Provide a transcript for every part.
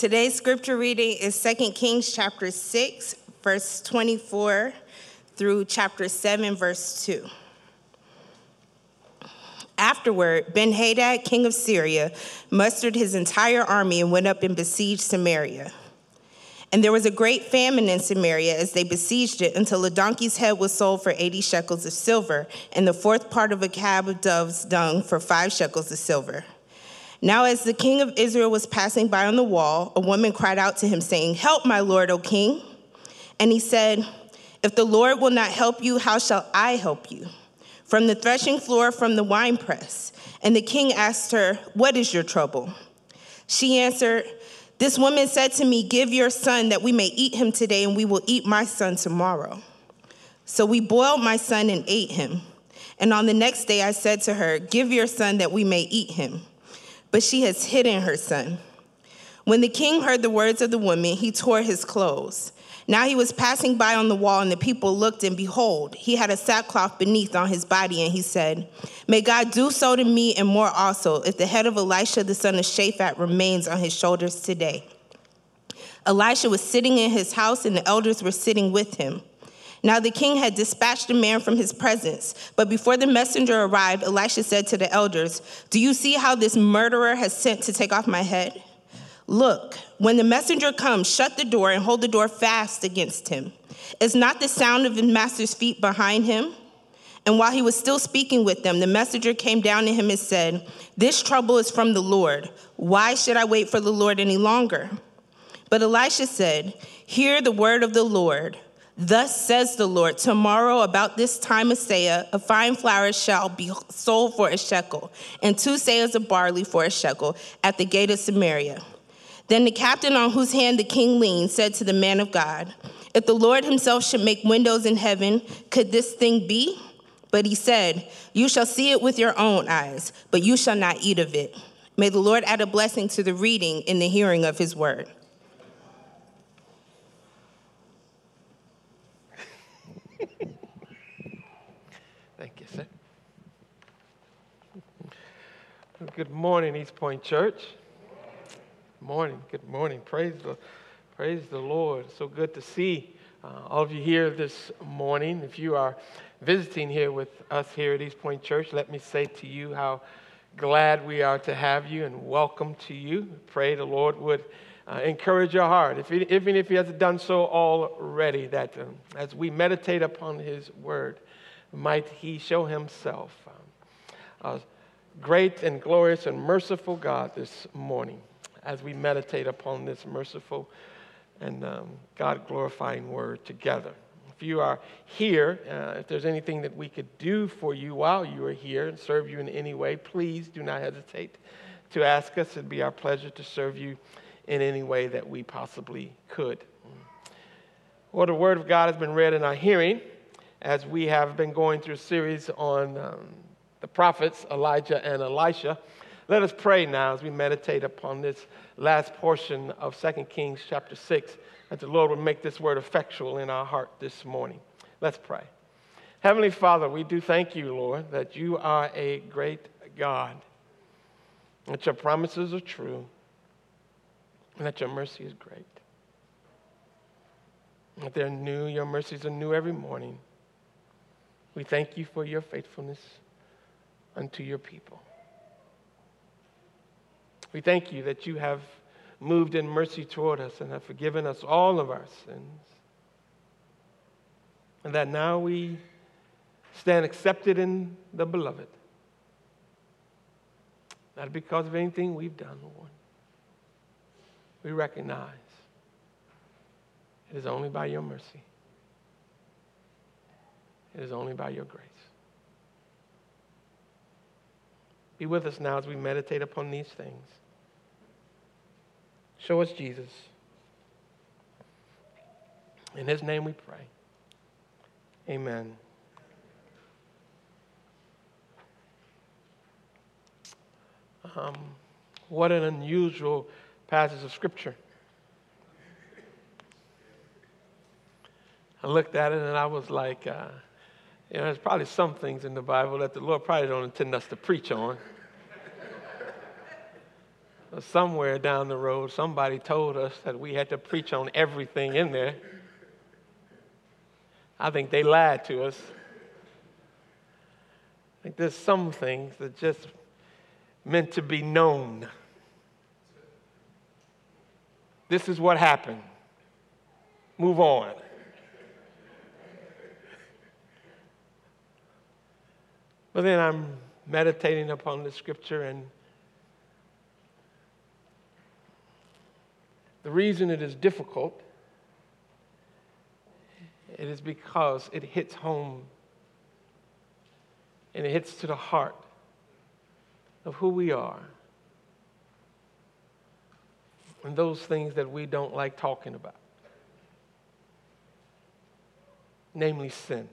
Today's scripture reading is 2 Kings chapter 6, verse 24 through chapter 7, verse 2. Afterward, Ben Hadad, king of Syria, mustered his entire army and went up and besieged Samaria. And there was a great famine in Samaria as they besieged it until a donkey's head was sold for 80 shekels of silver, and the fourth part of a cab of dove's dung for five shekels of silver. Now, as the king of Israel was passing by on the wall, a woman cried out to him, saying, Help, my lord, O king. And he said, If the Lord will not help you, how shall I help you? From the threshing floor, from the winepress. And the king asked her, What is your trouble? She answered, This woman said to me, Give your son that we may eat him today, and we will eat my son tomorrow. So we boiled my son and ate him. And on the next day I said to her, Give your son that we may eat him but she has hidden her son. When the king heard the words of the woman, he tore his clothes. Now he was passing by on the wall, and the people looked, and behold, he had a sackcloth beneath on his body, and he said, May God do so to me and more also, if the head of Elisha the son of Shaphat remains on his shoulders today. Elisha was sitting in his house, and the elders were sitting with him. Now the king had dispatched a man from his presence. But before the messenger arrived, Elisha said to the elders, Do you see how this murderer has sent to take off my head? Look, when the messenger comes, shut the door and hold the door fast against him. Is not the sound of his master's feet behind him? And while he was still speaking with them, the messenger came down to him and said, This trouble is from the Lord. Why should I wait for the Lord any longer? But Elisha said, Hear the word of the Lord. Thus says the Lord, tomorrow about this time of seah, a fine flour shall be sold for a shekel, and two seahs of barley for a shekel at the gate of Samaria. Then the captain on whose hand the king leaned said to the man of God, If the Lord himself should make windows in heaven, could this thing be? But he said, You shall see it with your own eyes, but you shall not eat of it. May the Lord add a blessing to the reading and the hearing of his word. Good morning, East Point Church. Good Morning, good morning. Praise the, praise the Lord. So good to see uh, all of you here this morning. If you are visiting here with us here at East Point Church, let me say to you how glad we are to have you and welcome to you. Pray the Lord would uh, encourage your heart, if he, even if He hasn't done so already, that um, as we meditate upon His Word, might He show Himself. Um, uh, great and glorious and merciful God this morning as we meditate upon this merciful and um, God glorifying word together. If you are here, uh, if there's anything that we could do for you while you are here and serve you in any way, please do not hesitate to ask us. It'd be our pleasure to serve you in any way that we possibly could. Well, the Word of God has been read in our hearing as we have been going through a series on um, the prophets, Elijah and Elisha. Let us pray now as we meditate upon this last portion of 2 Kings chapter 6, that the Lord would make this word effectual in our heart this morning. Let's pray. Heavenly Father, we do thank you, Lord, that you are a great God, that your promises are true, and that your mercy is great. That they're new, your mercies are new every morning. We thank you for your faithfulness unto your people. We thank you that you have moved in mercy toward us and have forgiven us all of our sins. And that now we stand accepted in the beloved. Not because of anything we've done, Lord. We recognize it is only by your mercy, it is only by your grace. Be with us now as we meditate upon these things. Show us Jesus. In his name we pray. Amen. Um, what an unusual passage of Scripture. I looked at it and I was like, uh, you know, there's probably some things in the Bible that the Lord probably don't intend us to preach on. somewhere down the road, somebody told us that we had to preach on everything in there. I think they lied to us. I think there's some things that just meant to be known. This is what happened. Move on. But then I'm meditating upon the scripture, and the reason it is difficult it is because it hits home and it hits to the heart of who we are and those things that we don't like talking about, namely sin.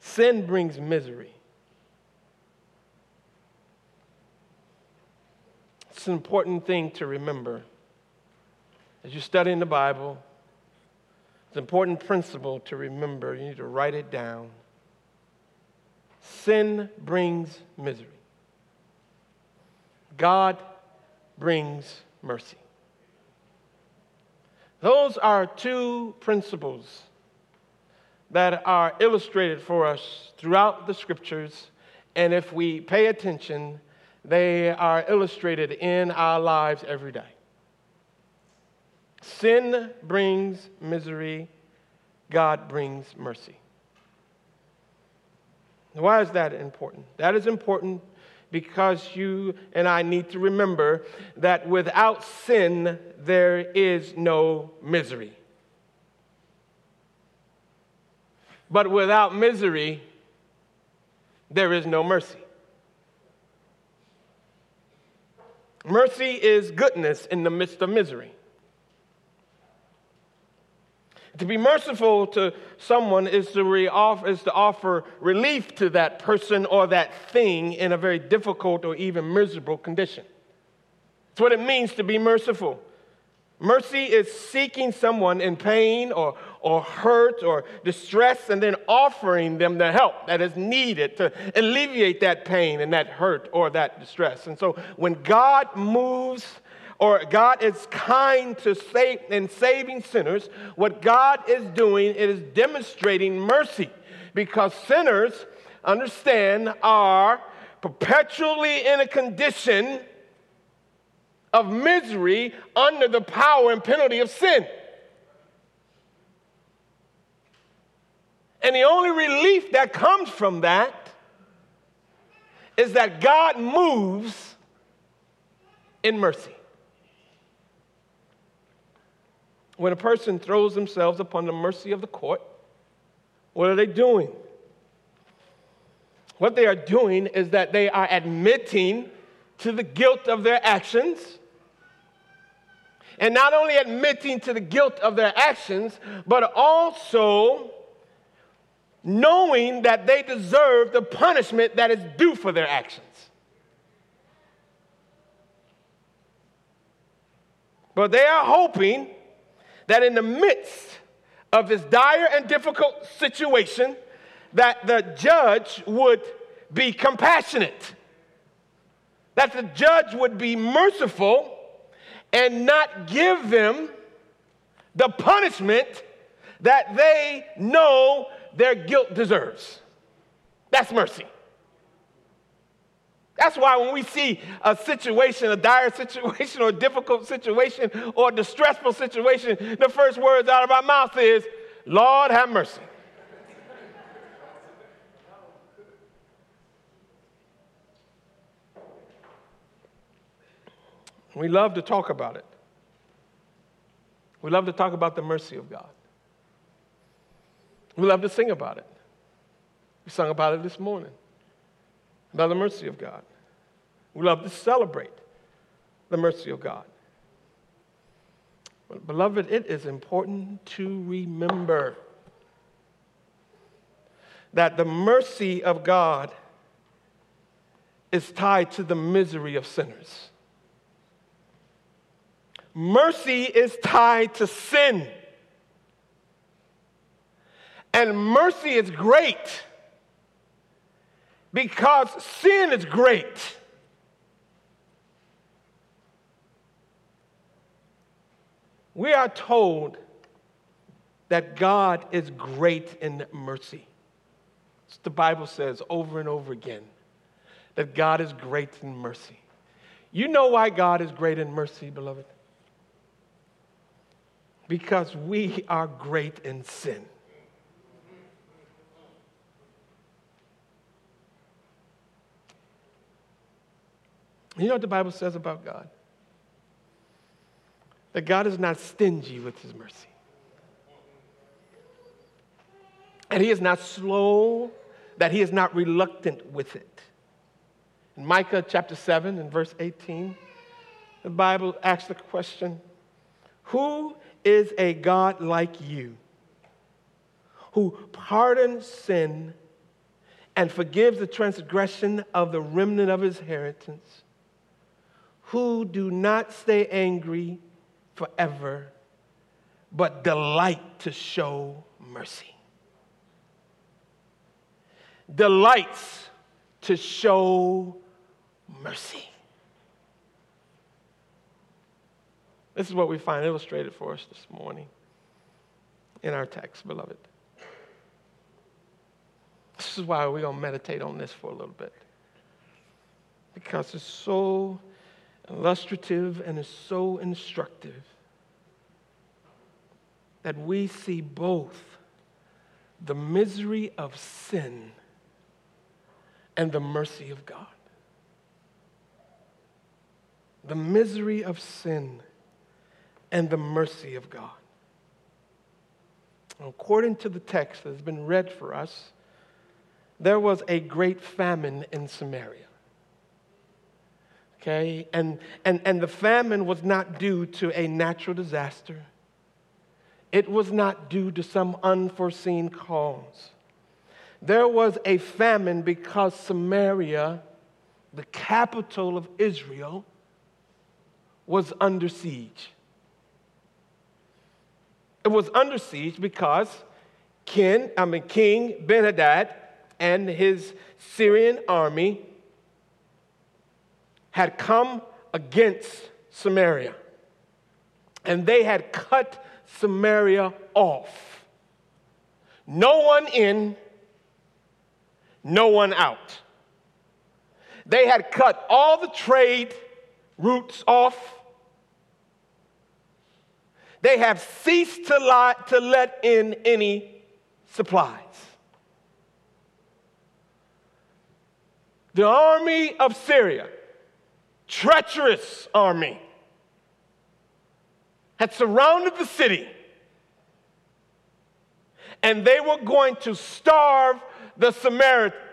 Sin brings misery. It's an important thing to remember as you study in the Bible. It's an important principle to remember. You need to write it down. Sin brings misery. God brings mercy. Those are two principles that are illustrated for us throughout the scriptures, and if we pay attention, they are illustrated in our lives every day. Sin brings misery, God brings mercy. Why is that important? That is important because you and I need to remember that without sin, there is no misery. But without misery, there is no mercy. Mercy is goodness in the midst of misery. To be merciful to someone is to, re- is to offer relief to that person or that thing in a very difficult or even miserable condition. It's what it means to be merciful. Mercy is seeking someone in pain or, or hurt or distress and then offering them the help that is needed to alleviate that pain and that hurt or that distress. And so when God moves or God is kind to save and saving sinners, what God is doing is demonstrating mercy because sinners understand are perpetually in a condition of misery under the power and penalty of sin. And the only relief that comes from that is that God moves in mercy. when a person throws themselves upon the mercy of the court, what are they doing? What they are doing is that they are admitting to the guilt of their actions. And not only admitting to the guilt of their actions, but also knowing that they deserve the punishment that is due for their actions. But they are hoping that in the midst of this dire and difficult situation, that the judge would be compassionate, that the judge would be merciful and not give them the punishment that they know their guilt deserves. That's mercy. That's why when we see a situation, a dire situation, or a difficult situation, or a distressful situation, the first words out of our mouth is, Lord, have mercy. We love to talk about it. We love to talk about the mercy of God. We love to sing about it. We sung about it this morning by the mercy of God. We love to celebrate the mercy of God. But, beloved, it is important to remember that the mercy of God is tied to the misery of sinners. Mercy is tied to sin. And mercy is great because sin is great. We are told that God is great in mercy. It's the Bible says over and over again that God is great in mercy. You know why God is great in mercy, beloved? Because we are great in sin. You know what the Bible says about God? That God is not stingy with his mercy. And he is not slow, that he is not reluctant with it. In Micah chapter 7 and verse 18, the Bible asks the question Who is a God like you who pardons sin and forgives the transgression of the remnant of his inheritance? Who do not stay angry forever, but delight to show mercy delights to show mercy. This is what we find illustrated for us this morning in our text, beloved. This is why we're going to meditate on this for a little bit. Because it's so illustrative and is so instructive that we see both the misery of sin and the mercy of God. The misery of sin and the mercy of God. According to the text that has been read for us, there was a great famine in Samaria. Okay, and, and, and the famine was not due to a natural disaster. It was not due to some unforeseen cause. There was a famine because Samaria, the capital of Israel, was under siege. It was under siege because King, I mean King Ben-Hadad and his Syrian army had come against Samaria. And they had cut Samaria off. No one in, no one out. They had cut all the trade routes off. They have ceased to, lie, to let in any supplies. The army of Syria, treacherous army, had surrounded the city and they were going to starve the,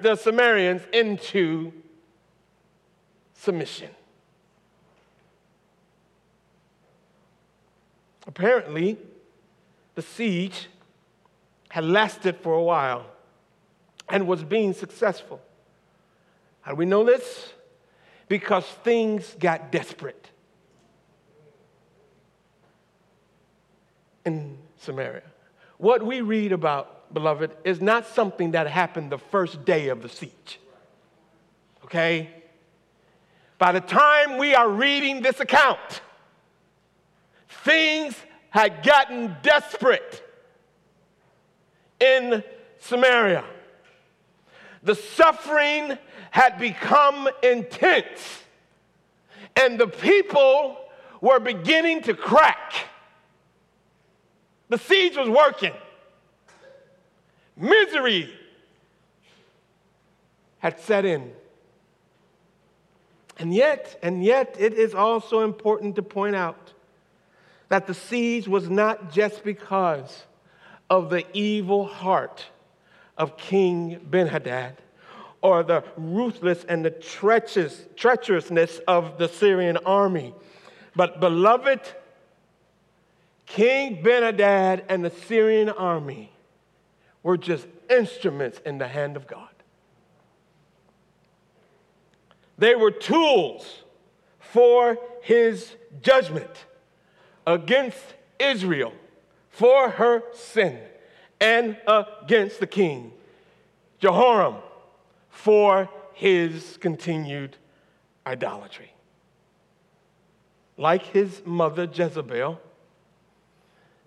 the Samaritans into submission. Apparently, the siege had lasted for a while and was being successful. How do we know this? Because things got desperate in Samaria. What we read about, beloved, is not something that happened the first day of the siege. Okay? By the time we are reading this account, things had gotten desperate in Samaria. The suffering had become intense, and the people were beginning to crack. The siege was working. Misery had set in. And yet, and yet, it is also important to point out that the siege was not just because of the evil heart of King Benhadad or the ruthless and the treacherous, treacherousness of the Syrian army. But, beloved, King Benhadad and the Syrian army were just instruments in the hand of God. They were tools for his judgment against Israel for her sin and against the king, Jehoram, for his continued idolatry. Like his mother Jezebel,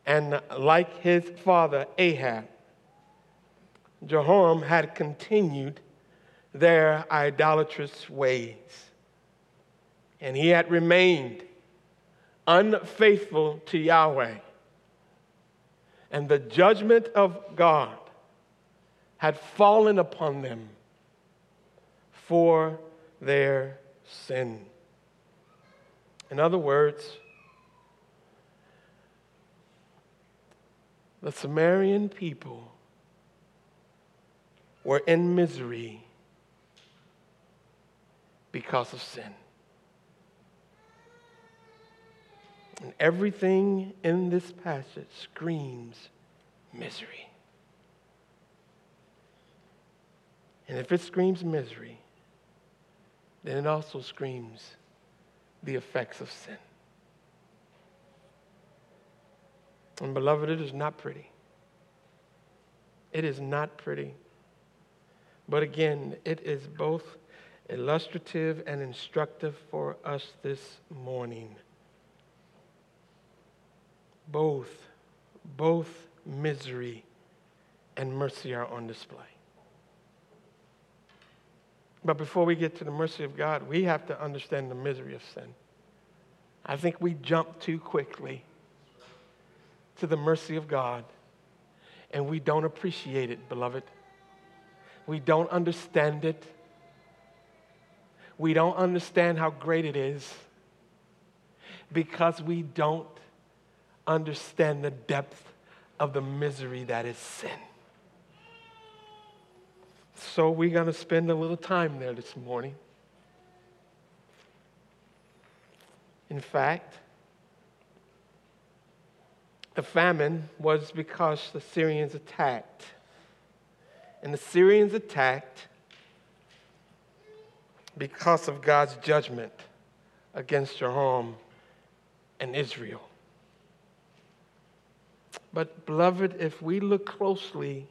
And like his father Ahab, Jehoram had continued their idolatrous ways. And he had remained unfaithful to Yahweh. And the judgment of God had fallen upon them for their sin. In other words, the Samaritan people were in misery because of sin. And everything in this passage screams misery. And if it screams misery, then it also screams the effects of sin. And beloved, it is not pretty. It is not pretty. But again, it is both illustrative and instructive for us this morning. Both, both misery and mercy are on display. But before we get to the mercy of God, we have to understand the misery of sin. I think we jump too quickly to the mercy of God and we don't appreciate it, beloved. We don't understand it. We don't understand how great it is because we don't understand the depth of the misery that is sin. So we're going to spend a little time there this morning. In fact, the famine was because the Syrians attacked. And the Syrians attacked because of God's judgment against Jehoram and Israel. But, beloved, if we look closely,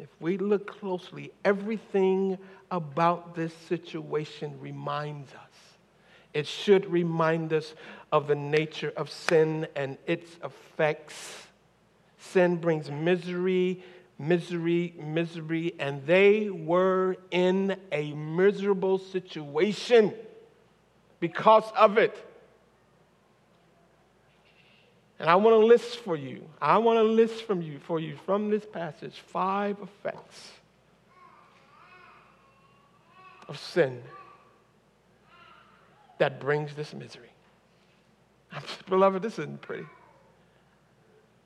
if we look closely, everything about this situation reminds us. It should remind us of the nature of sin and its effects. Sin brings misery, misery, misery, and they were in a miserable situation because of it. And I want to list for you, I want to list from you for you from this passage five effects of sin that brings this misery. Beloved, this isn't pretty.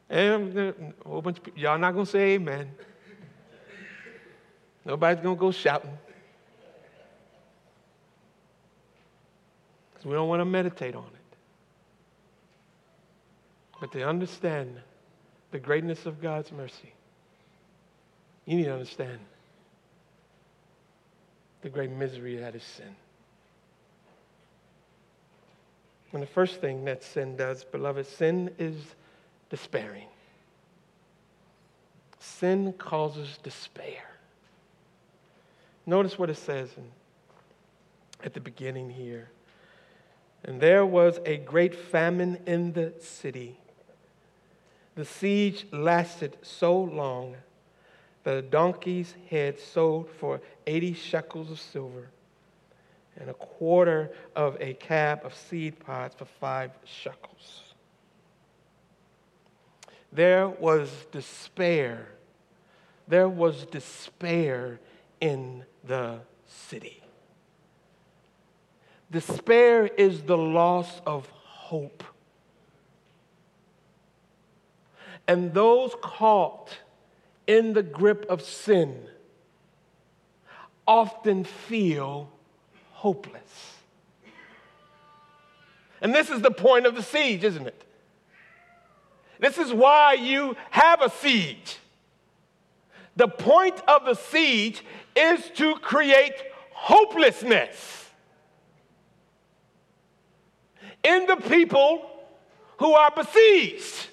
Eh, and a whole bunch of people, y'all not gonna say amen. Nobody's gonna go shouting. Because we don't want to meditate on it. But to understand the greatness of God's mercy, you need to understand the great misery that is sin. And the first thing that sin does, beloved, sin is despairing. Sin causes despair. Notice what it says in, at the beginning here. And there was a great famine in the city the siege lasted so long that a donkey's head sold for 80 shekels of silver and a quarter of a cab of seed pods for five shekels. There was despair. There was despair in the city. Despair is the loss of hope. And those caught in the grip of sin often feel hopeless. And this is the point of the siege, isn't it? This is why you have a siege. The point of the siege is to create hopelessness in the people who are besieged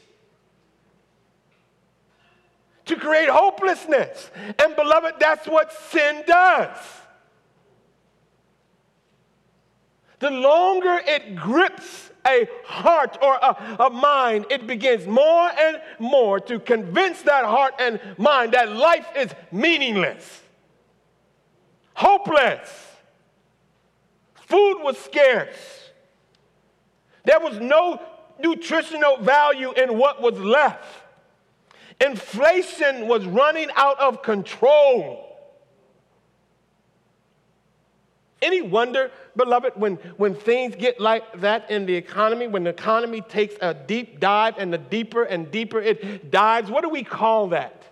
to create hopelessness. And beloved, that's what sin does. the longer it grips a heart or a, a, mind, it begins more and more to convince that heart and mind that life is meaningless, hopeless. Food was scarce. There was no nutritional value in what was left. Inflation was running out of control. Any wonder, beloved, when, when things get like that in the economy, when the economy takes a deep dive and the deeper and deeper it dives, what do we call that?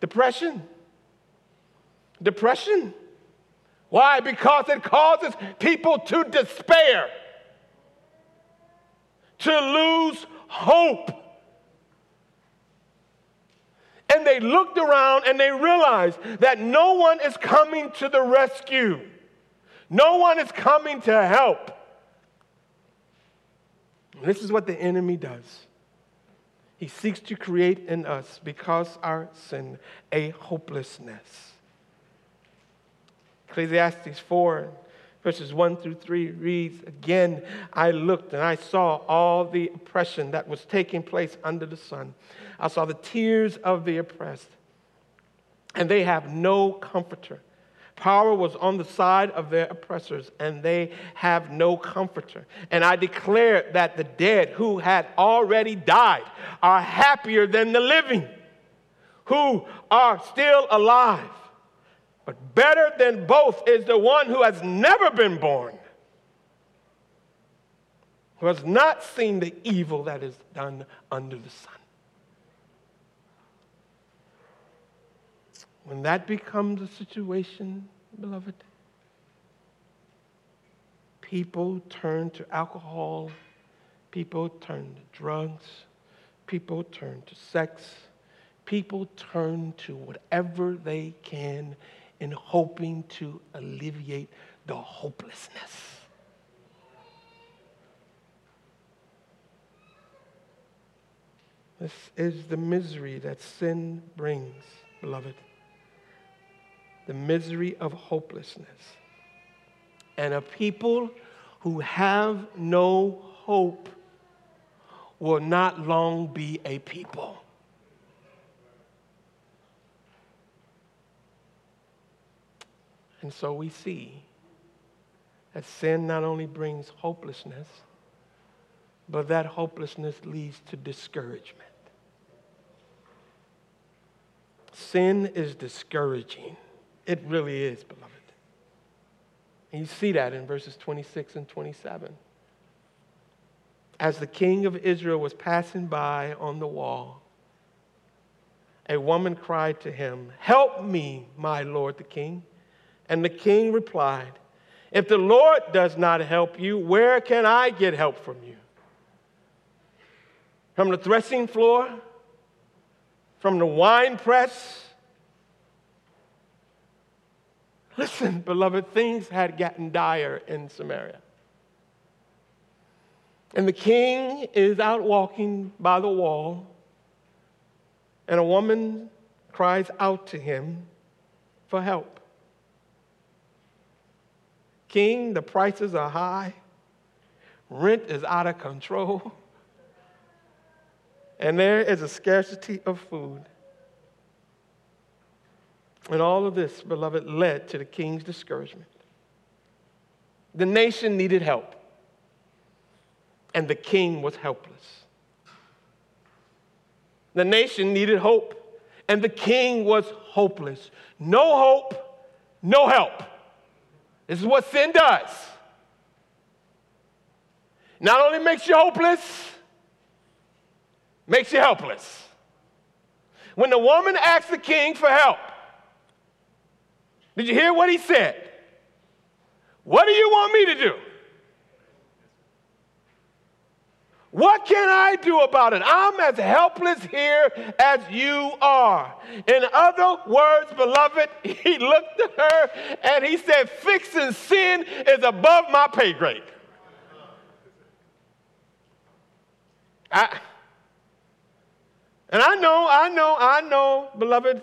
Depression. Depression. Why? Because it causes people to despair, to lose hope. And they looked around and they realized that no one is coming to the rescue. No one is coming to help. And this is what the enemy does. He seeks to create in us, because our sin, a hopelessness. Ecclesiastes 4 verses 1 through 3 reads Again, I looked and I saw all the oppression that was taking place under the sun. I saw the tears of the oppressed, and they have no comforter. Power was on the side of their oppressors, and they have no comforter. And I declare that the dead who had already died are happier than the living, who are still alive. But better than both is the one who has never been born, who has not seen the evil that is done under the sun. When that becomes a situation, beloved, people turn to alcohol, people turn to drugs, people turn to sex, people turn to whatever they can in hoping to alleviate the hopelessness. This is the misery that sin brings, beloved the misery of hopelessness. And a people who have no hope will not long be a people. And so we see that sin not only brings hopelessness, but that hopelessness leads to discouragement. Sin is discouraging. It really is, beloved. And you see that in verses 26 and 27. As the king of Israel was passing by on the wall, a woman cried to him, Help me, my lord the king. And the king replied, If the Lord does not help you, where can I get help from you? From the threshing floor? From the wine press? Listen, beloved, things had gotten dire in Samaria. And the king is out walking by the wall, and a woman cries out to him for help. King, the prices are high, rent is out of control, and there is a scarcity of food. And all of this, beloved, led to the king's discouragement. The nation needed help, and the king was helpless. The nation needed hope, and the king was hopeless. No hope, no help. This is what sin does. Not only makes you hopeless, makes you helpless. When the woman asked the king for help, did you hear what he said? What do you want me to do? What can I do about it? I'm as helpless here as you are. In other words, beloved, he looked at her and he said, Fixing sin is above my pay grade. I, and I know, I know, I know, beloved,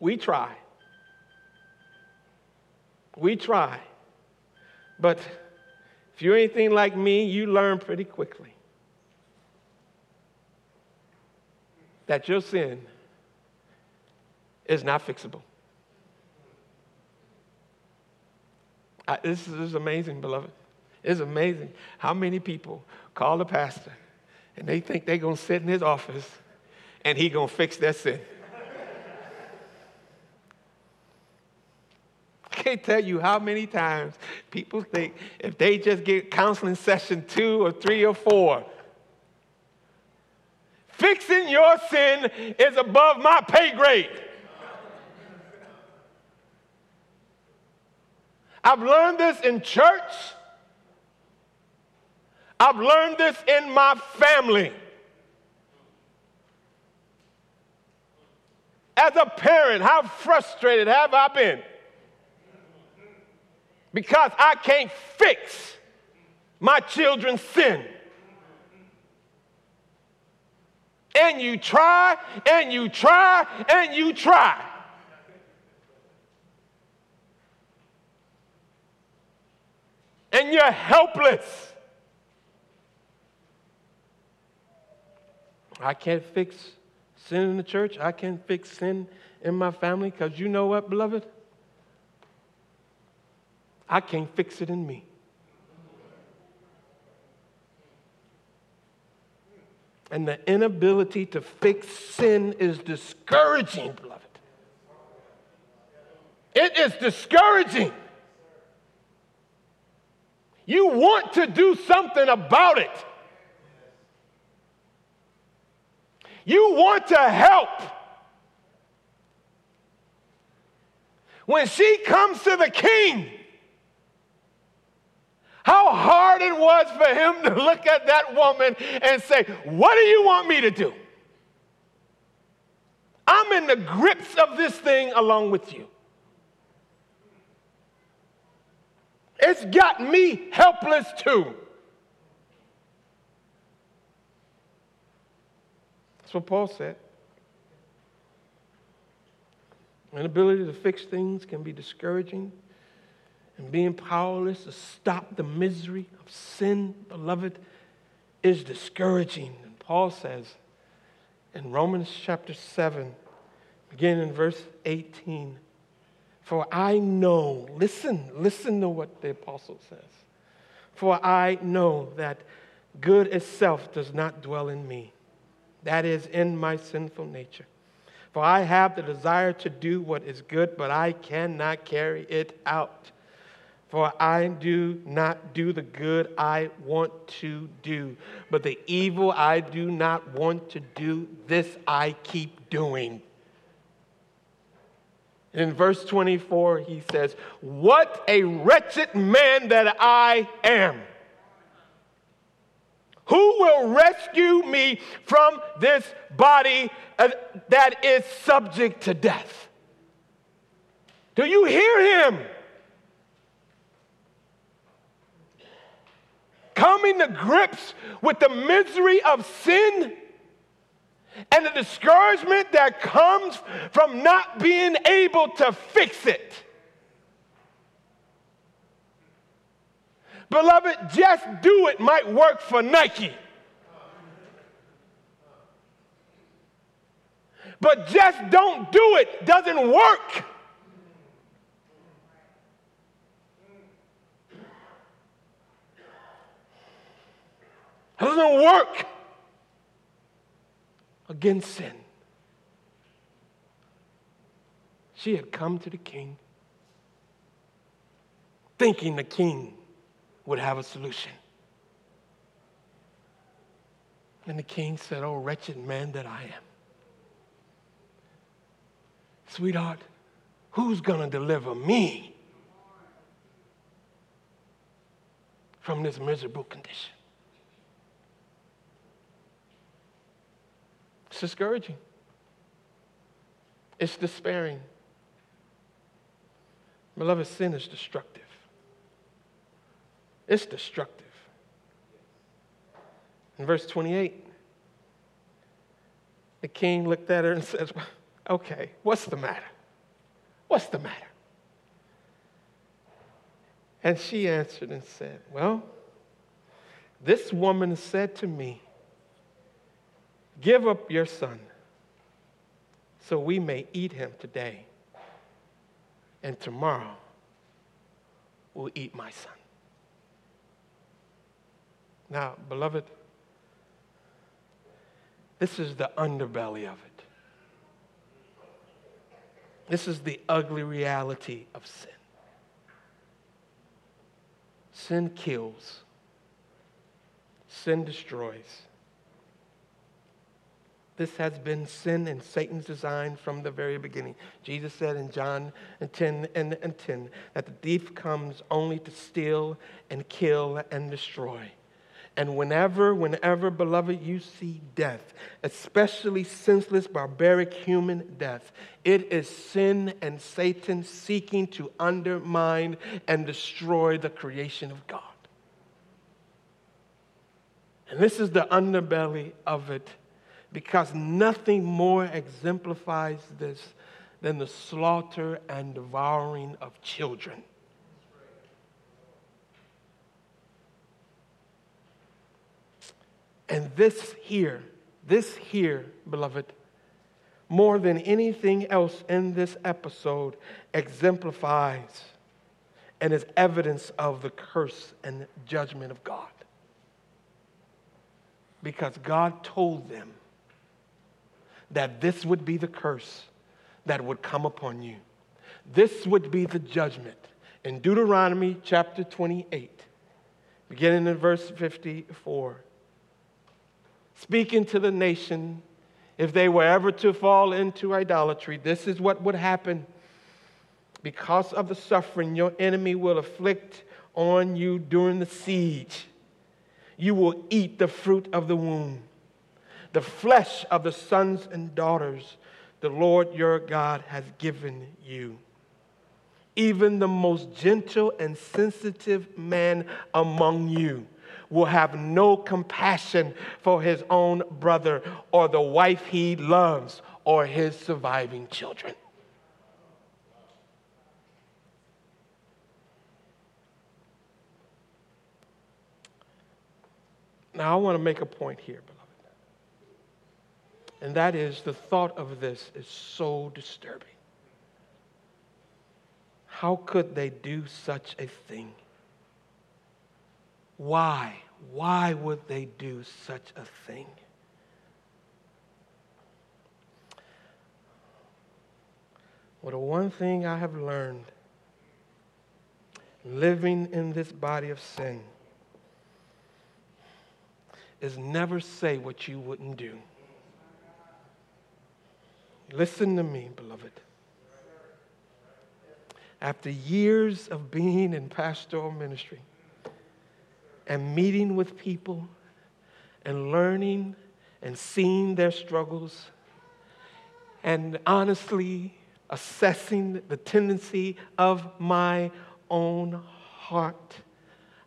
we try. We try. But if you're anything like me, you learn pretty quickly that your sin is not fixable. I, this, is, this is amazing, beloved. It's amazing how many people call the pastor and they think they're going to sit in his office and he going to fix their sin. Can't tell you how many times people think if they just get counseling session two or three or four, fixing your sin is above my pay grade. I've learned this in church. I've learned this in my family. As a parent, how frustrated have I been? Because I can't fix my children's sin. And you try, and you try, and you try. And you're helpless. I can't fix sin in the church. I can't fix sin in my family because you know what, beloved? I can't fix it in me. And the inability to fix sin is discouraging, beloved. It is discouraging. You want to do something about it. You want to help. When she comes to the king, how hard it was for him to look at that woman and say, What do you want me to do? I'm in the grips of this thing along with you. It's got me helpless too. That's what Paul said. Inability to fix things can be discouraging, and being powerless to stop the misery of sin, beloved, is discouraging. And Paul says in Romans chapter 7, beginning in verse 18, For I know, listen, listen to what the apostle says. For I know that good itself does not dwell in me that is in my sinful nature. For I have the desire to do what is good, but I cannot carry it out. For I do not do the good I want to do, but the evil I do not want to do, this I keep doing. In verse 24, he says, What a wretched man that I am! Who will rescue me from this body uh, that is subject to death? Do you hear him? Coming to grips with the misery of sin and the discouragement that comes from not being able to fix it. Beloved, just do it might work for Nike. But just don't do it doesn't work. Doesn't work against sin. She had come to the king thinking the king would have a solution. And the king said, Oh, wretched man that I am. Sweetheart, who's going to deliver me from this miserable condition? It's discouraging. It's despairing. Beloved, sin is destructive. It's destructive. In verse 28, the king looked at her and says, Okay, what's the matter? What's the matter? And she answered and said, Well, this woman said to me, Give up your son so we may eat him today, and tomorrow we'll eat my son. Now, beloved, this is the underbelly of it. This is the ugly reality of sin. Sin kills, sin destroys. This has been sin and Satan's design from the very beginning. Jesus said in John 10 and, 10 that the thief comes only to steal and kill and destroy. And whenever, whenever, beloved, you see death, especially senseless, barbaric human death, it is sin and Satan seeking to undermine and destroy the creation of God. And this is the underbelly of it because nothing more exemplifies this than the slaughter and devouring of children. And this here, this here, beloved, more than anything else in this episode, exemplifies and is evidence of the curse and judgment of God. Because God told them that this would be the curse that would come upon you. This would be the judgment. In Deuteronomy chapter 28, beginning in verse 54, speaking to the nation, if they were ever to fall into idolatry, this is what would happen. Because of the suffering your enemy will afflict on you during the siege, you will eat the fruit of the womb, the flesh of the sons and daughters the Lord your God has given you. Even the most gentle and sensitive man among you will have no compassion for his own brother or the wife he loves or his surviving children. Now, I want to make a point here. And that is the thought of this is so disturbing. How could they do such a thing? Why? Why would they do such a thing? Well, the one thing I have learned living in this body of sin is never say what you wouldn't do. Listen to me, beloved. After years of being in pastoral ministry, and meeting with people and learning and seeing their struggles and honestly assessing the tendency of my own heart.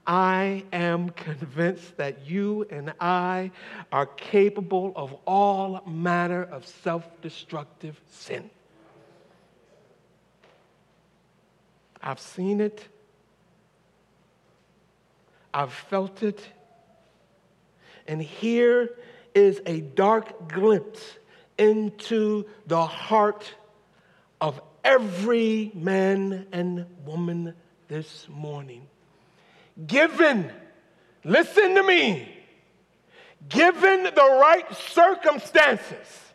I am convinced that you and I are capable of all manner of self destructive sin. I've seen it. I've felt it. And here is a dark glimpse into the heart of every man and woman this morning. Given, listen to me, given the right circumstances,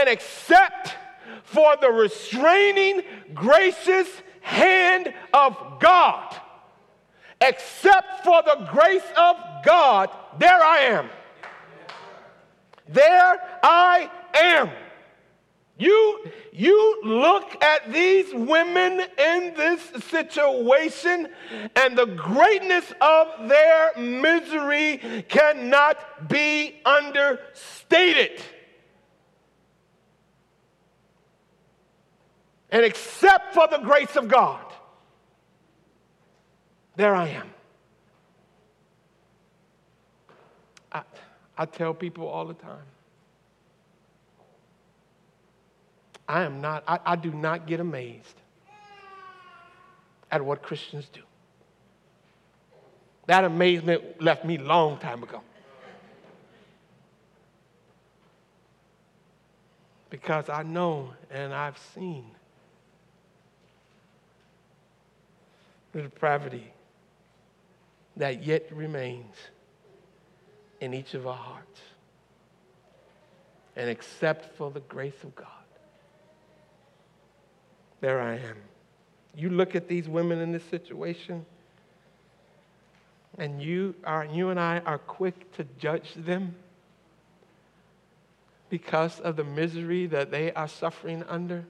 and except for the restraining, gracious hand of God except for the grace of God, there I am. There I am. You, you look at these women in this situation, and the greatness of their misery cannot be understated. And except for the grace of God, there I am. I, I tell people all the time I am not, I, I do not get amazed at what Christians do. That amazement left me long time ago. Because I know and I've seen the depravity that yet remains in each of our hearts. And except for the grace of God, there I am. You look at these women in this situation, and you, are, you and I are quick to judge them because of the misery that they are suffering under.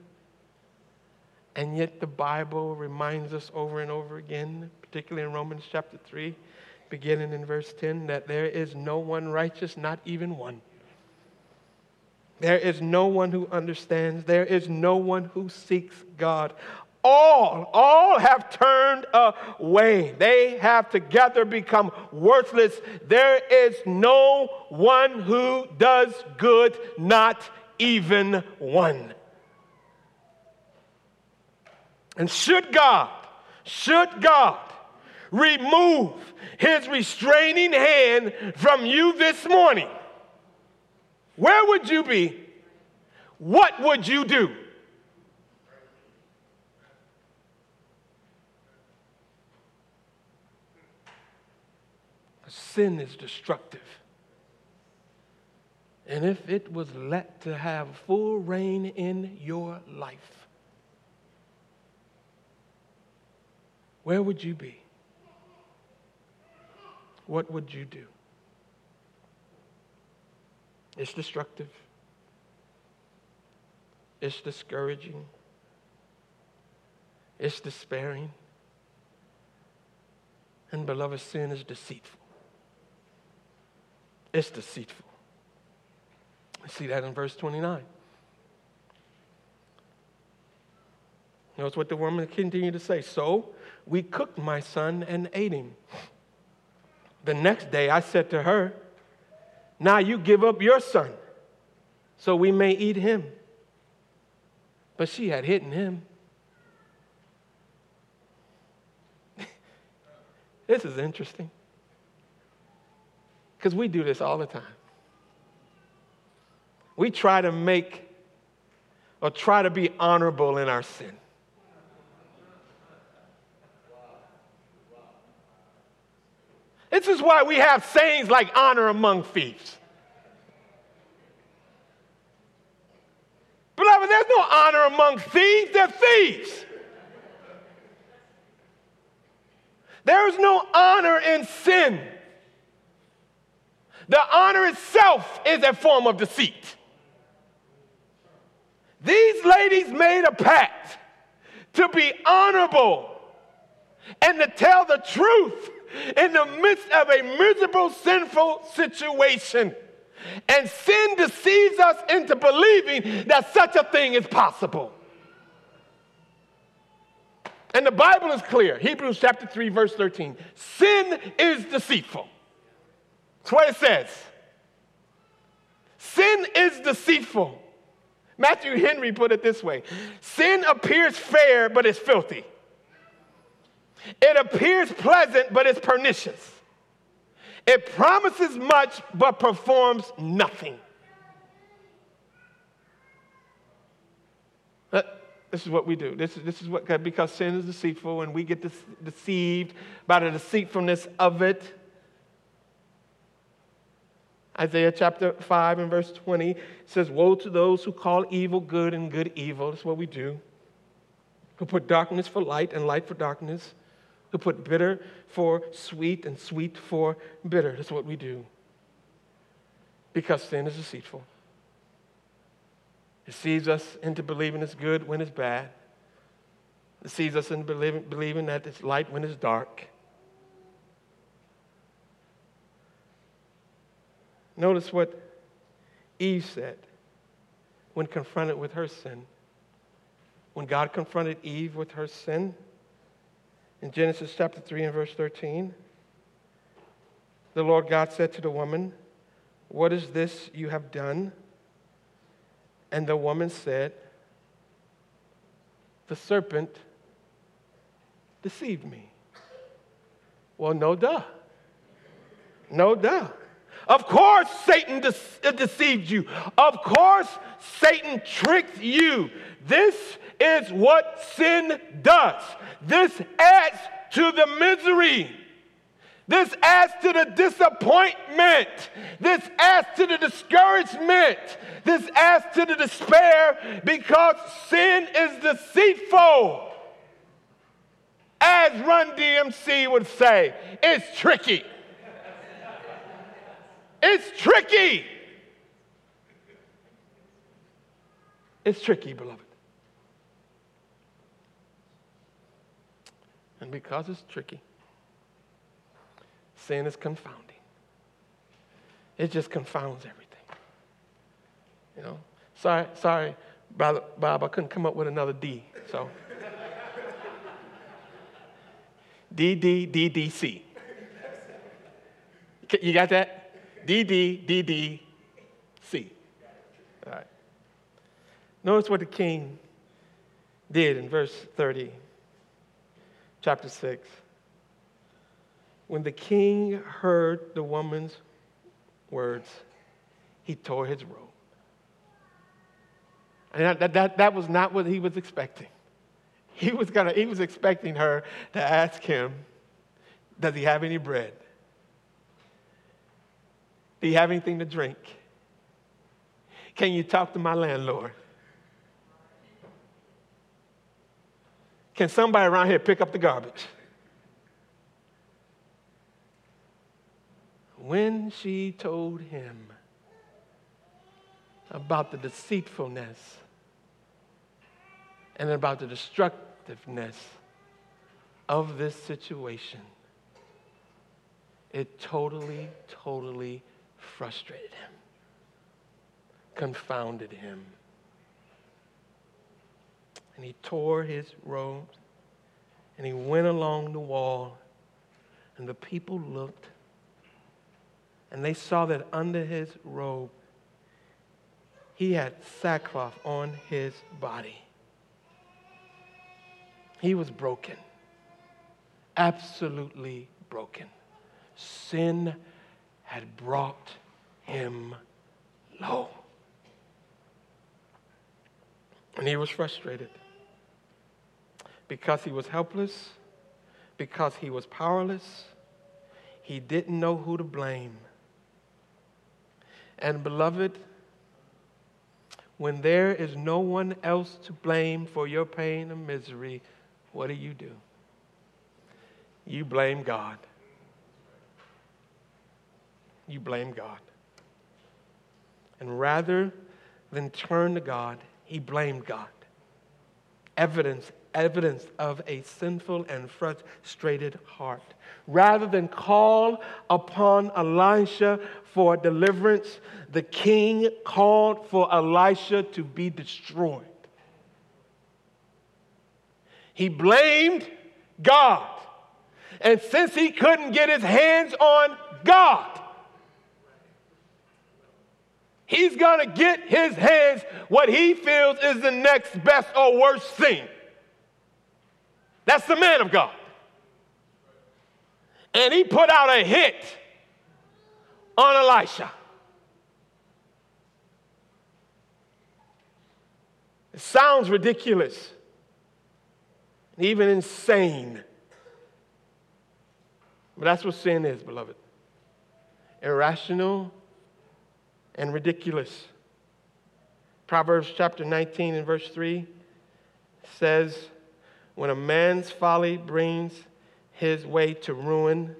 And yet, the Bible reminds us over and over again, particularly in Romans chapter 3, beginning in verse 10, that there is no one righteous, not even one. There is no one who understands. There is no one who seeks God. All, all have turned away. They have together become worthless. There is no one who does good, not even one. And should God, should God remove his restraining hand from you this morning, where would you be? What would you do? Sin is destructive. And if it was let to have full reign in your life, where would you be? What would you do? It's destructive. It's discouraging. It's despairing. And beloved, sin is deceitful. It's deceitful. We see that in verse 29. Notice what the woman continued to say. So we cooked my son and ate him. The next day I said to her, Now you give up your son, so we may eat him. But she had hidden him. this is interesting. Because we do this all the time. We try to make or try to be honorable in our sin. This is why we have sayings like honor among thieves. Beloved, there's no honor among thieves, they're thieves. There is no honor in sin. The honor itself is a form of deceit. These ladies made a pact to be honorable and to tell the truth in the midst of a miserable, sinful situation. And sin deceives us into believing that such a thing is possible. And the Bible is clear Hebrews chapter 3, verse 13. Sin is deceitful. That's what it says. Sin is deceitful. Matthew Henry put it this way Sin appears fair, but it's filthy. It appears pleasant, but it's pernicious. It promises much, but performs nothing. Uh, this is what we do. This is, this is what, because sin is deceitful and we get deceived by the deceitfulness of it. Isaiah chapter 5 and verse 20 says, Woe to those who call evil good and good evil. That's what we do. Who put darkness for light and light for darkness who put bitter for sweet and sweet for bitter. That's what we do. Because sin is deceitful. It sees us into believing it's good when it's bad. It sees us into believing, believing that it's light when it's dark. Notice what Eve said when confronted with her sin. When God confronted Eve with her sin, in Genesis chapter 3 and verse 13, the Lord God said to the woman, What is this you have done? And the woman said, The serpent deceived me. Well, no duh. No doubt. Of course, Satan de- uh, deceived you. Of course, Satan tricked you. This is what sin does. This adds to the misery. This adds to the disappointment. This adds to the discouragement. This adds to the despair because sin is deceitful. As Run DMC would say, it's tricky. It's tricky. It's tricky, beloved. And because it's tricky, sin is confounding. It just confounds everything. You know, sorry, sorry, Bob, I couldn't come up with another D. So, D D D D C. You got that? D D D D C. All right. Notice what the king did in verse 30, chapter 6. When the king heard the woman's words, he tore his robe. And that, that, that was not what he was expecting. He was, gonna, he was expecting her to ask him, Does he have any bread? Do you have anything to drink? Can you talk to my landlord? Can somebody around here pick up the garbage? When she told him about the deceitfulness and about the destructiveness of this situation, it totally, totally frustrated him, confounded him. And he tore his robes and he went along the wall, and the people looked and they saw that under his robe he had sackcloth on his body. He was broken, absolutely broken. Sin had brought him low. And he was frustrated because he was helpless, because he was powerless. He didn't know who to blame. And, beloved, when there is no one else to blame for your pain and misery, what do you do? You blame God. You blame God. And rather than turn to God, he blamed God. Evidence, evidence of a sinful and frustrated heart. Rather than call upon Elisha for deliverance, the king called for Elisha to be destroyed. He blamed God. And since he couldn't get his hands on God, he's going to get his hands what he feels is the next best or worst thing. That's the man of God. And he put out a hit on Elisha. It sounds ridiculous, even insane. But that's what sin is, beloved irrational and ridiculous. Proverbs chapter 19 and verse 3 says, When a man's folly brings his way to ruin,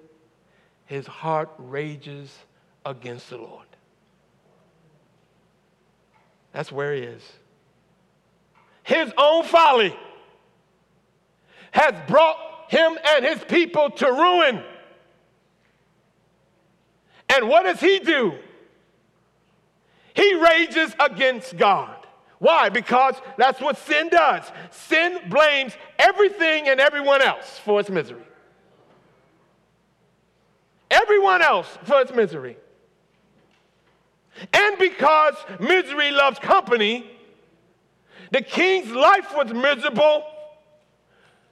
his heart rages against the Lord. That's where he is. His own folly has brought him and his people to ruin. And what does he do? He rages against God. Why? Because that's what sin does. Sin blames everything and everyone else for its misery everyone else for its misery. And because misery loves company, the king's life was miserable,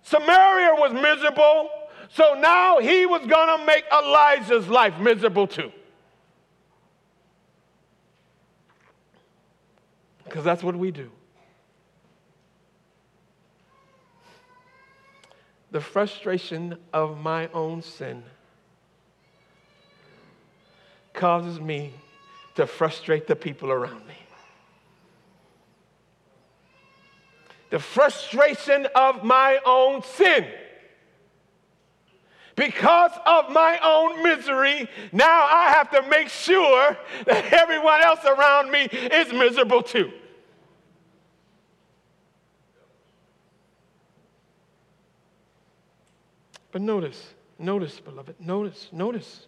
Samaria was miserable, So now he was going to make Elijah's life miserable too. Because that's what we do. The frustration of my own sin causes me to frustrate the people around me. The frustration of my own sin because of my own misery, now I have to make sure that everyone else around me is miserable too. But notice, notice, beloved, notice, notice.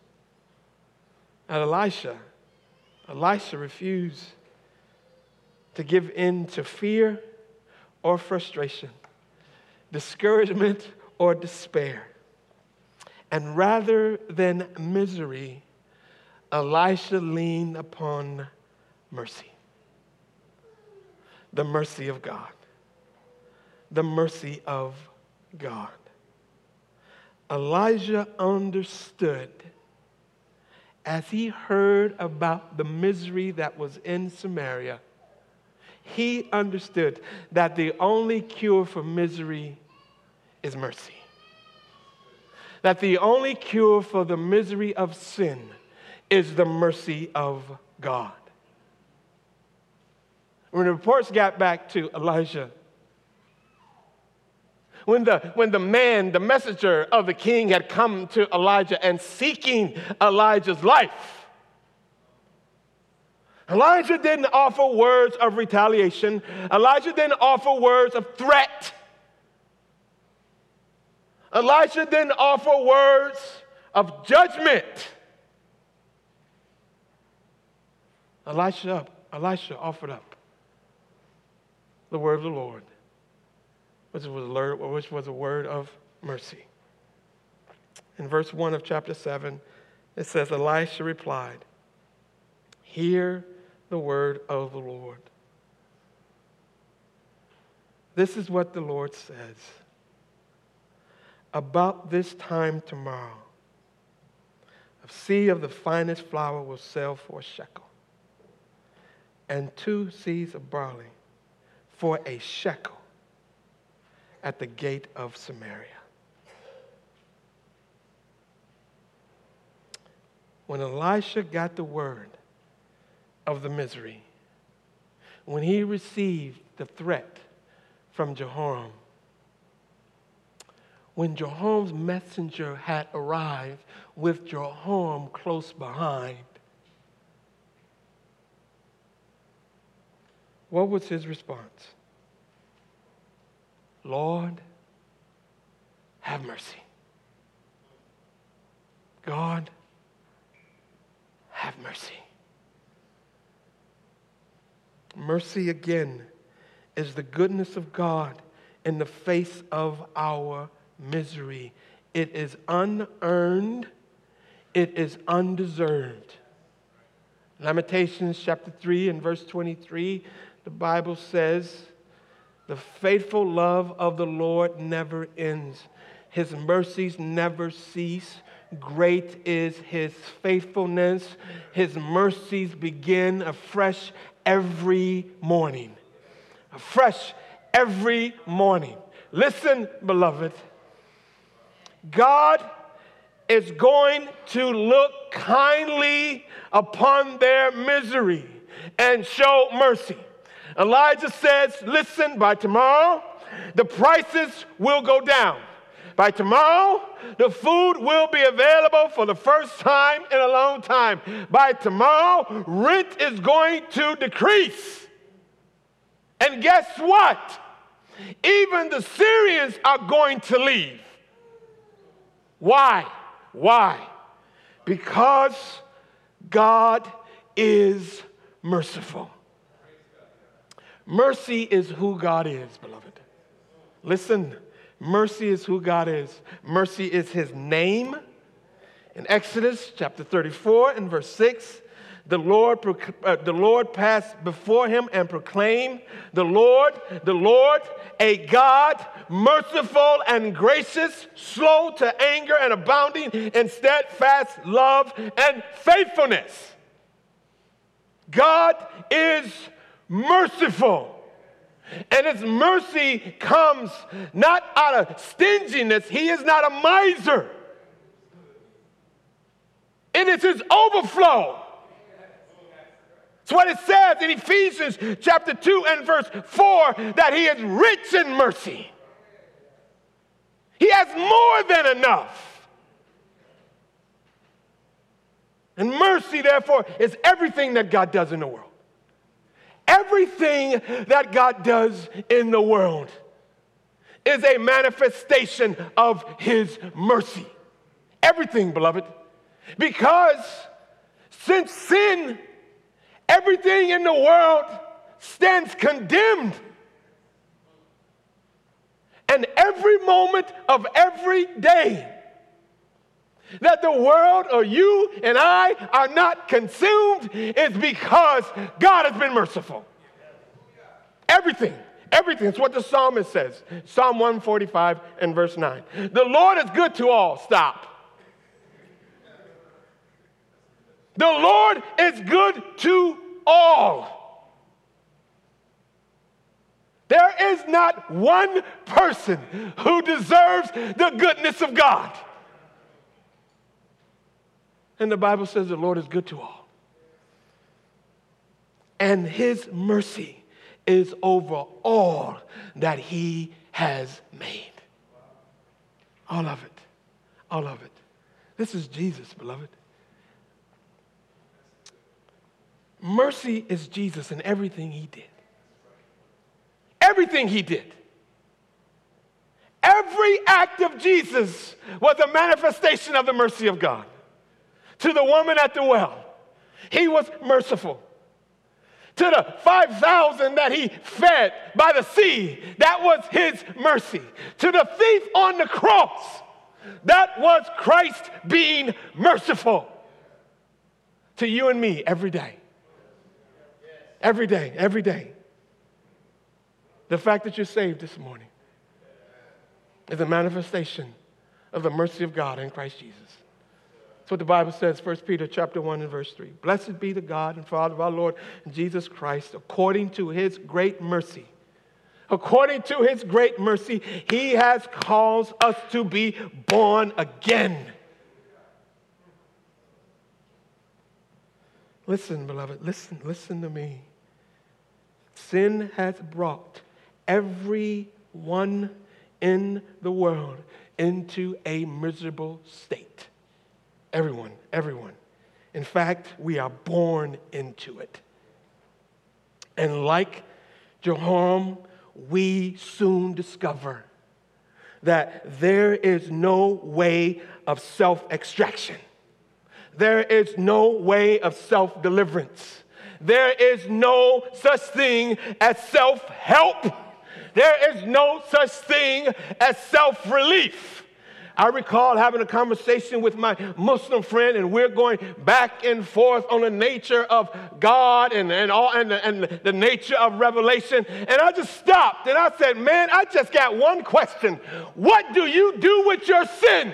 At Elisha, Elisha refused to give in to fear or frustration, discouragement or despair. And rather than misery, Elisha leaned upon mercy. The mercy of God. The mercy of God. Elijah understood as he heard about the misery that was in Samaria, he understood that the only cure for misery is mercy that the only cure for the misery of sin is the mercy of God. When the reports got back to Elijah, when the, when the man, the messenger of the king, had come to Elijah and seeking Elijah's life, Elijah didn't offer words of retaliation. Elijah didn't offer words of threat. Elijah didn't offer words of judgment. Elisha, Elisha offered up the word of the Lord, which was, a, word of mercy. In verse 1 of chapter 7, it says, Elisha replied, Hear the word of the Lord. This is what the Lord says about this time tomorrow, a seah of the finest flour will sell for a shekel, and two seahs of barley for a shekel at the gate of Samaria. When Elisha got the word of the misery, when he received the threat from Jehoram, when Jehoram's messenger had arrived with Jehoram close behind, what was his response? Lord, have mercy. God, have mercy. Mercy again is the goodness of God in the face of our misery. It is unearned, it is undeserved. Lamentations chapter 3 and verse 23, the Bible says, The faithful love of the Lord never ends, His mercies never cease. Great is His faithfulness. His mercies begin afresh every morning. Afresh every morning. Listen, beloved. God is going to look kindly upon their misery and show mercy. Elijah says, Listen, by tomorrow, the prices will go down. By tomorrow, the food will be available for the first time in a long time. By tomorrow, rent is going to decrease. And guess what? Even the Syrians are going to leave. Why? Why? Because God is merciful. Mercy is who God is, beloved. Listen, mercy is who God is. Mercy is his name. In Exodus chapter 34 and verse 6, The Lord, uh, the Lord passed before him and proclaimed, The Lord, the Lord, a God merciful and gracious, slow to anger and abounding in steadfast love and faithfulness. God is merciful. And his mercy comes not out of stinginess, he is not a miser. And It is his overflow. It's what it says in Ephesians chapter 2 and verse 4 that he is rich in mercy. He has more than enough. And mercy, therefore, is everything that God does in the world. Everything that God does in the world is a manifestation of His mercy. Everything, beloved. Because since sin, everything in the world stands condemned. And every moment of every day that the world or you and I are not consumed is because God has been merciful. Everything. Everything. It's what the psalmist says. Psalm 145 and verse 9. The Lord is good to all. Stop. The Lord is good to all. There is not one person who deserves the goodness of God. And the Bible says the Lord is good to all. And his mercy is over all that he has made. All of it. All of it. This is Jesus, beloved. Mercy is Jesus in everything he did. Everything he did. Every act of Jesus was a manifestation of the mercy of God to the woman at the well. He was merciful. To the 5,000 that he fed by the sea, that was his mercy. To the thief on the cross, that was Christ being merciful. To you and me every day. Every day, every day. The fact that you're saved this morning is a manifestation of the mercy of God in Christ Jesus. That's what the Bible says, 1 Peter chapter 1 and verse 3. Blessed be the God and Father of our Lord Jesus Christ, according to his great mercy. According to his great mercy, he has caused us to be born again. Listen, beloved, listen, listen to me. Sin has brought everyone in the world into a miserable state. Everyone, everyone. In fact, we are born into it. And like Jehoram, we soon discover that there is no way of self extraction. There is no way of self deliverance. There is no such thing as self help. There is no such thing as self relief. I recall having a conversation with my Muslim friend, and we're going back and forth on the nature of God and, and, all, and, the, and the nature of revelation. And I just stopped and I said, Man, I just got one question. What do you do with your sin?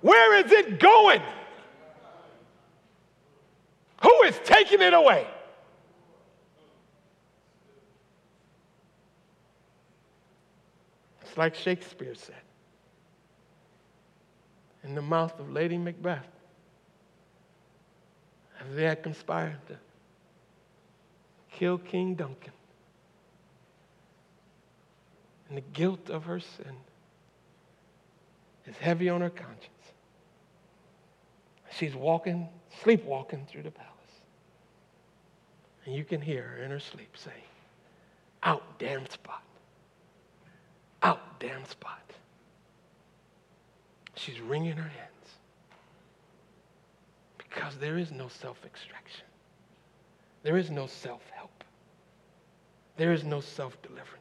Where is it going? Who is taking it away? Like Shakespeare said in the mouth of Lady Macbeth as they had conspired to kill King Duncan. And the guilt of her sin is heavy on her conscience. She's walking, sleepwalking through the palace. And you can hear her in her sleep saying, Out, damn spot out damn spot. She's wringing her hands because there is no self extraction, there is no self help, there is no self deliverance.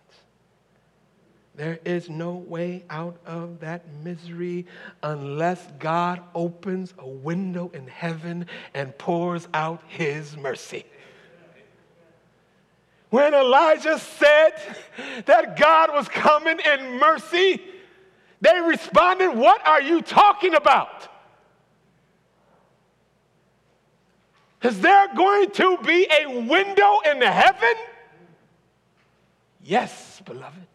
There is no way out of that misery unless God opens a window in heaven and pours out his mercy. When Elijah said that God was coming in mercy, they responded, What are you talking about? Is there going to be a window in heaven? Yes, beloved.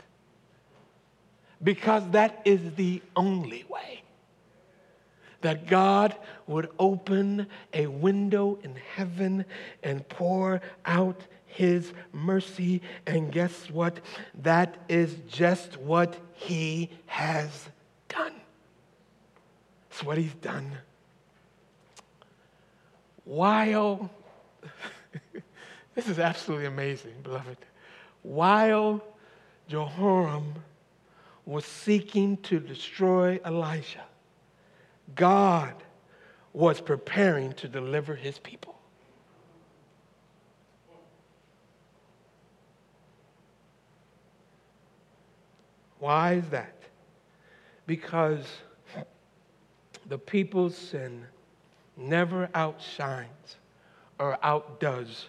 Because that is the only way that God would open a window in heaven and pour out his mercy. And guess what? That is just what he has done. It's what he's done. While, this is absolutely amazing, beloved. While Jehoram was seeking to destroy Elijah, God was preparing to deliver his people. Why is that? Because the people's sin never outshines or outdoes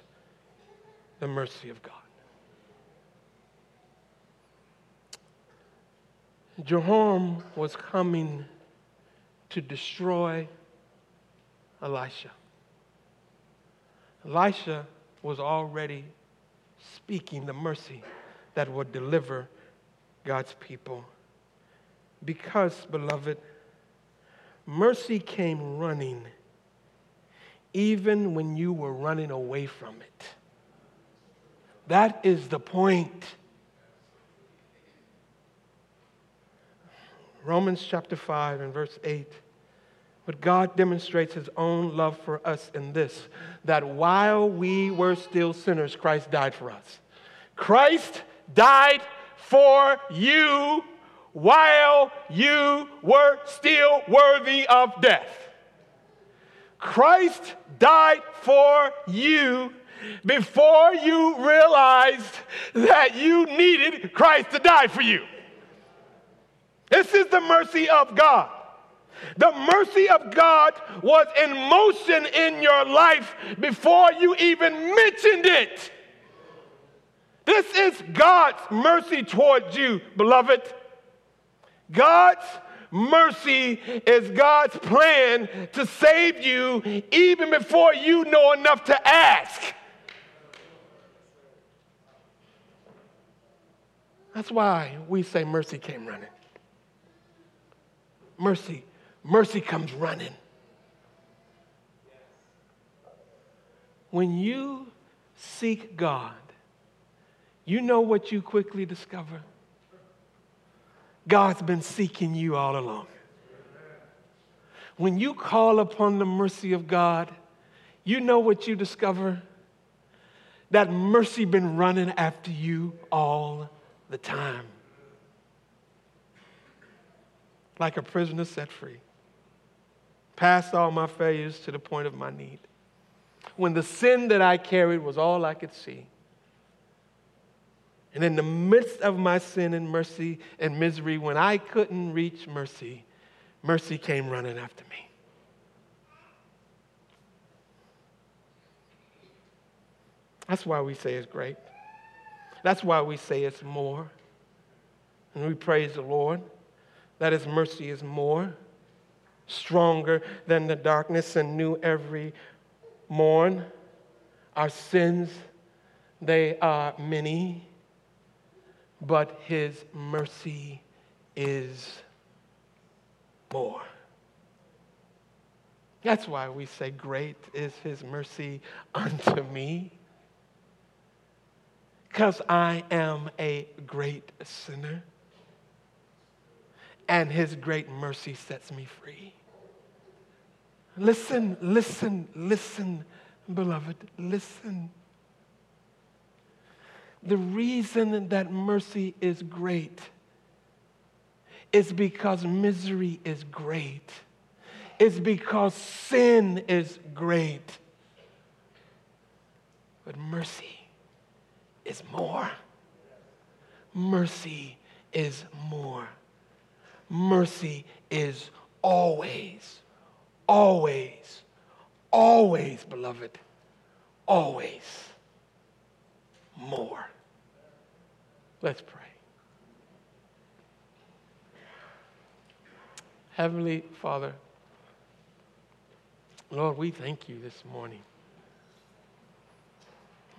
the mercy of God. Jehoram was coming to destroy Elisha. Elisha was already speaking the mercy that would deliver God's people. Because, beloved, mercy came running even when you were running away from it. That is the point. Romans chapter 5 and verse 8. But God demonstrates his own love for us in this that while we were still sinners, Christ died for us. Christ died for you while you were still worthy of death. Christ died for you before you realized that you needed Christ to die for you. This is the mercy of God. The mercy of God was in motion in your life before you even mentioned it. This is God's mercy towards you, beloved. God's mercy is God's plan to save you even before you know enough to ask. That's why we say mercy came running mercy, mercy comes running. When you seek God, you know what you quickly discover? God's been seeking you all along. When you call upon the mercy of God, you know what you discover? That mercy been running after you all the time like a prisoner set free. Past all my failures to the point of my need. When the sin that I carried was all I could see. And in the midst of my sin and mercy and misery, when I couldn't reach mercy, mercy came running after me. That's why we say it's great. That's why we say it's more. And we praise the Lord that his mercy is more, stronger than the darkness, and new every morn. Our sins, they are many, but his mercy is more. That's why we say, Great is his mercy unto me. Because I am a great sinner and his great mercy sets me free. Listen, listen, listen, beloved, listen. The reason that mercy is great is because misery is great. It's because sin is great. But mercy is more. Mercy is more. Mercy is always, always, always, beloved, always more. Let's pray. Heavenly Father, Lord, we thank you this morning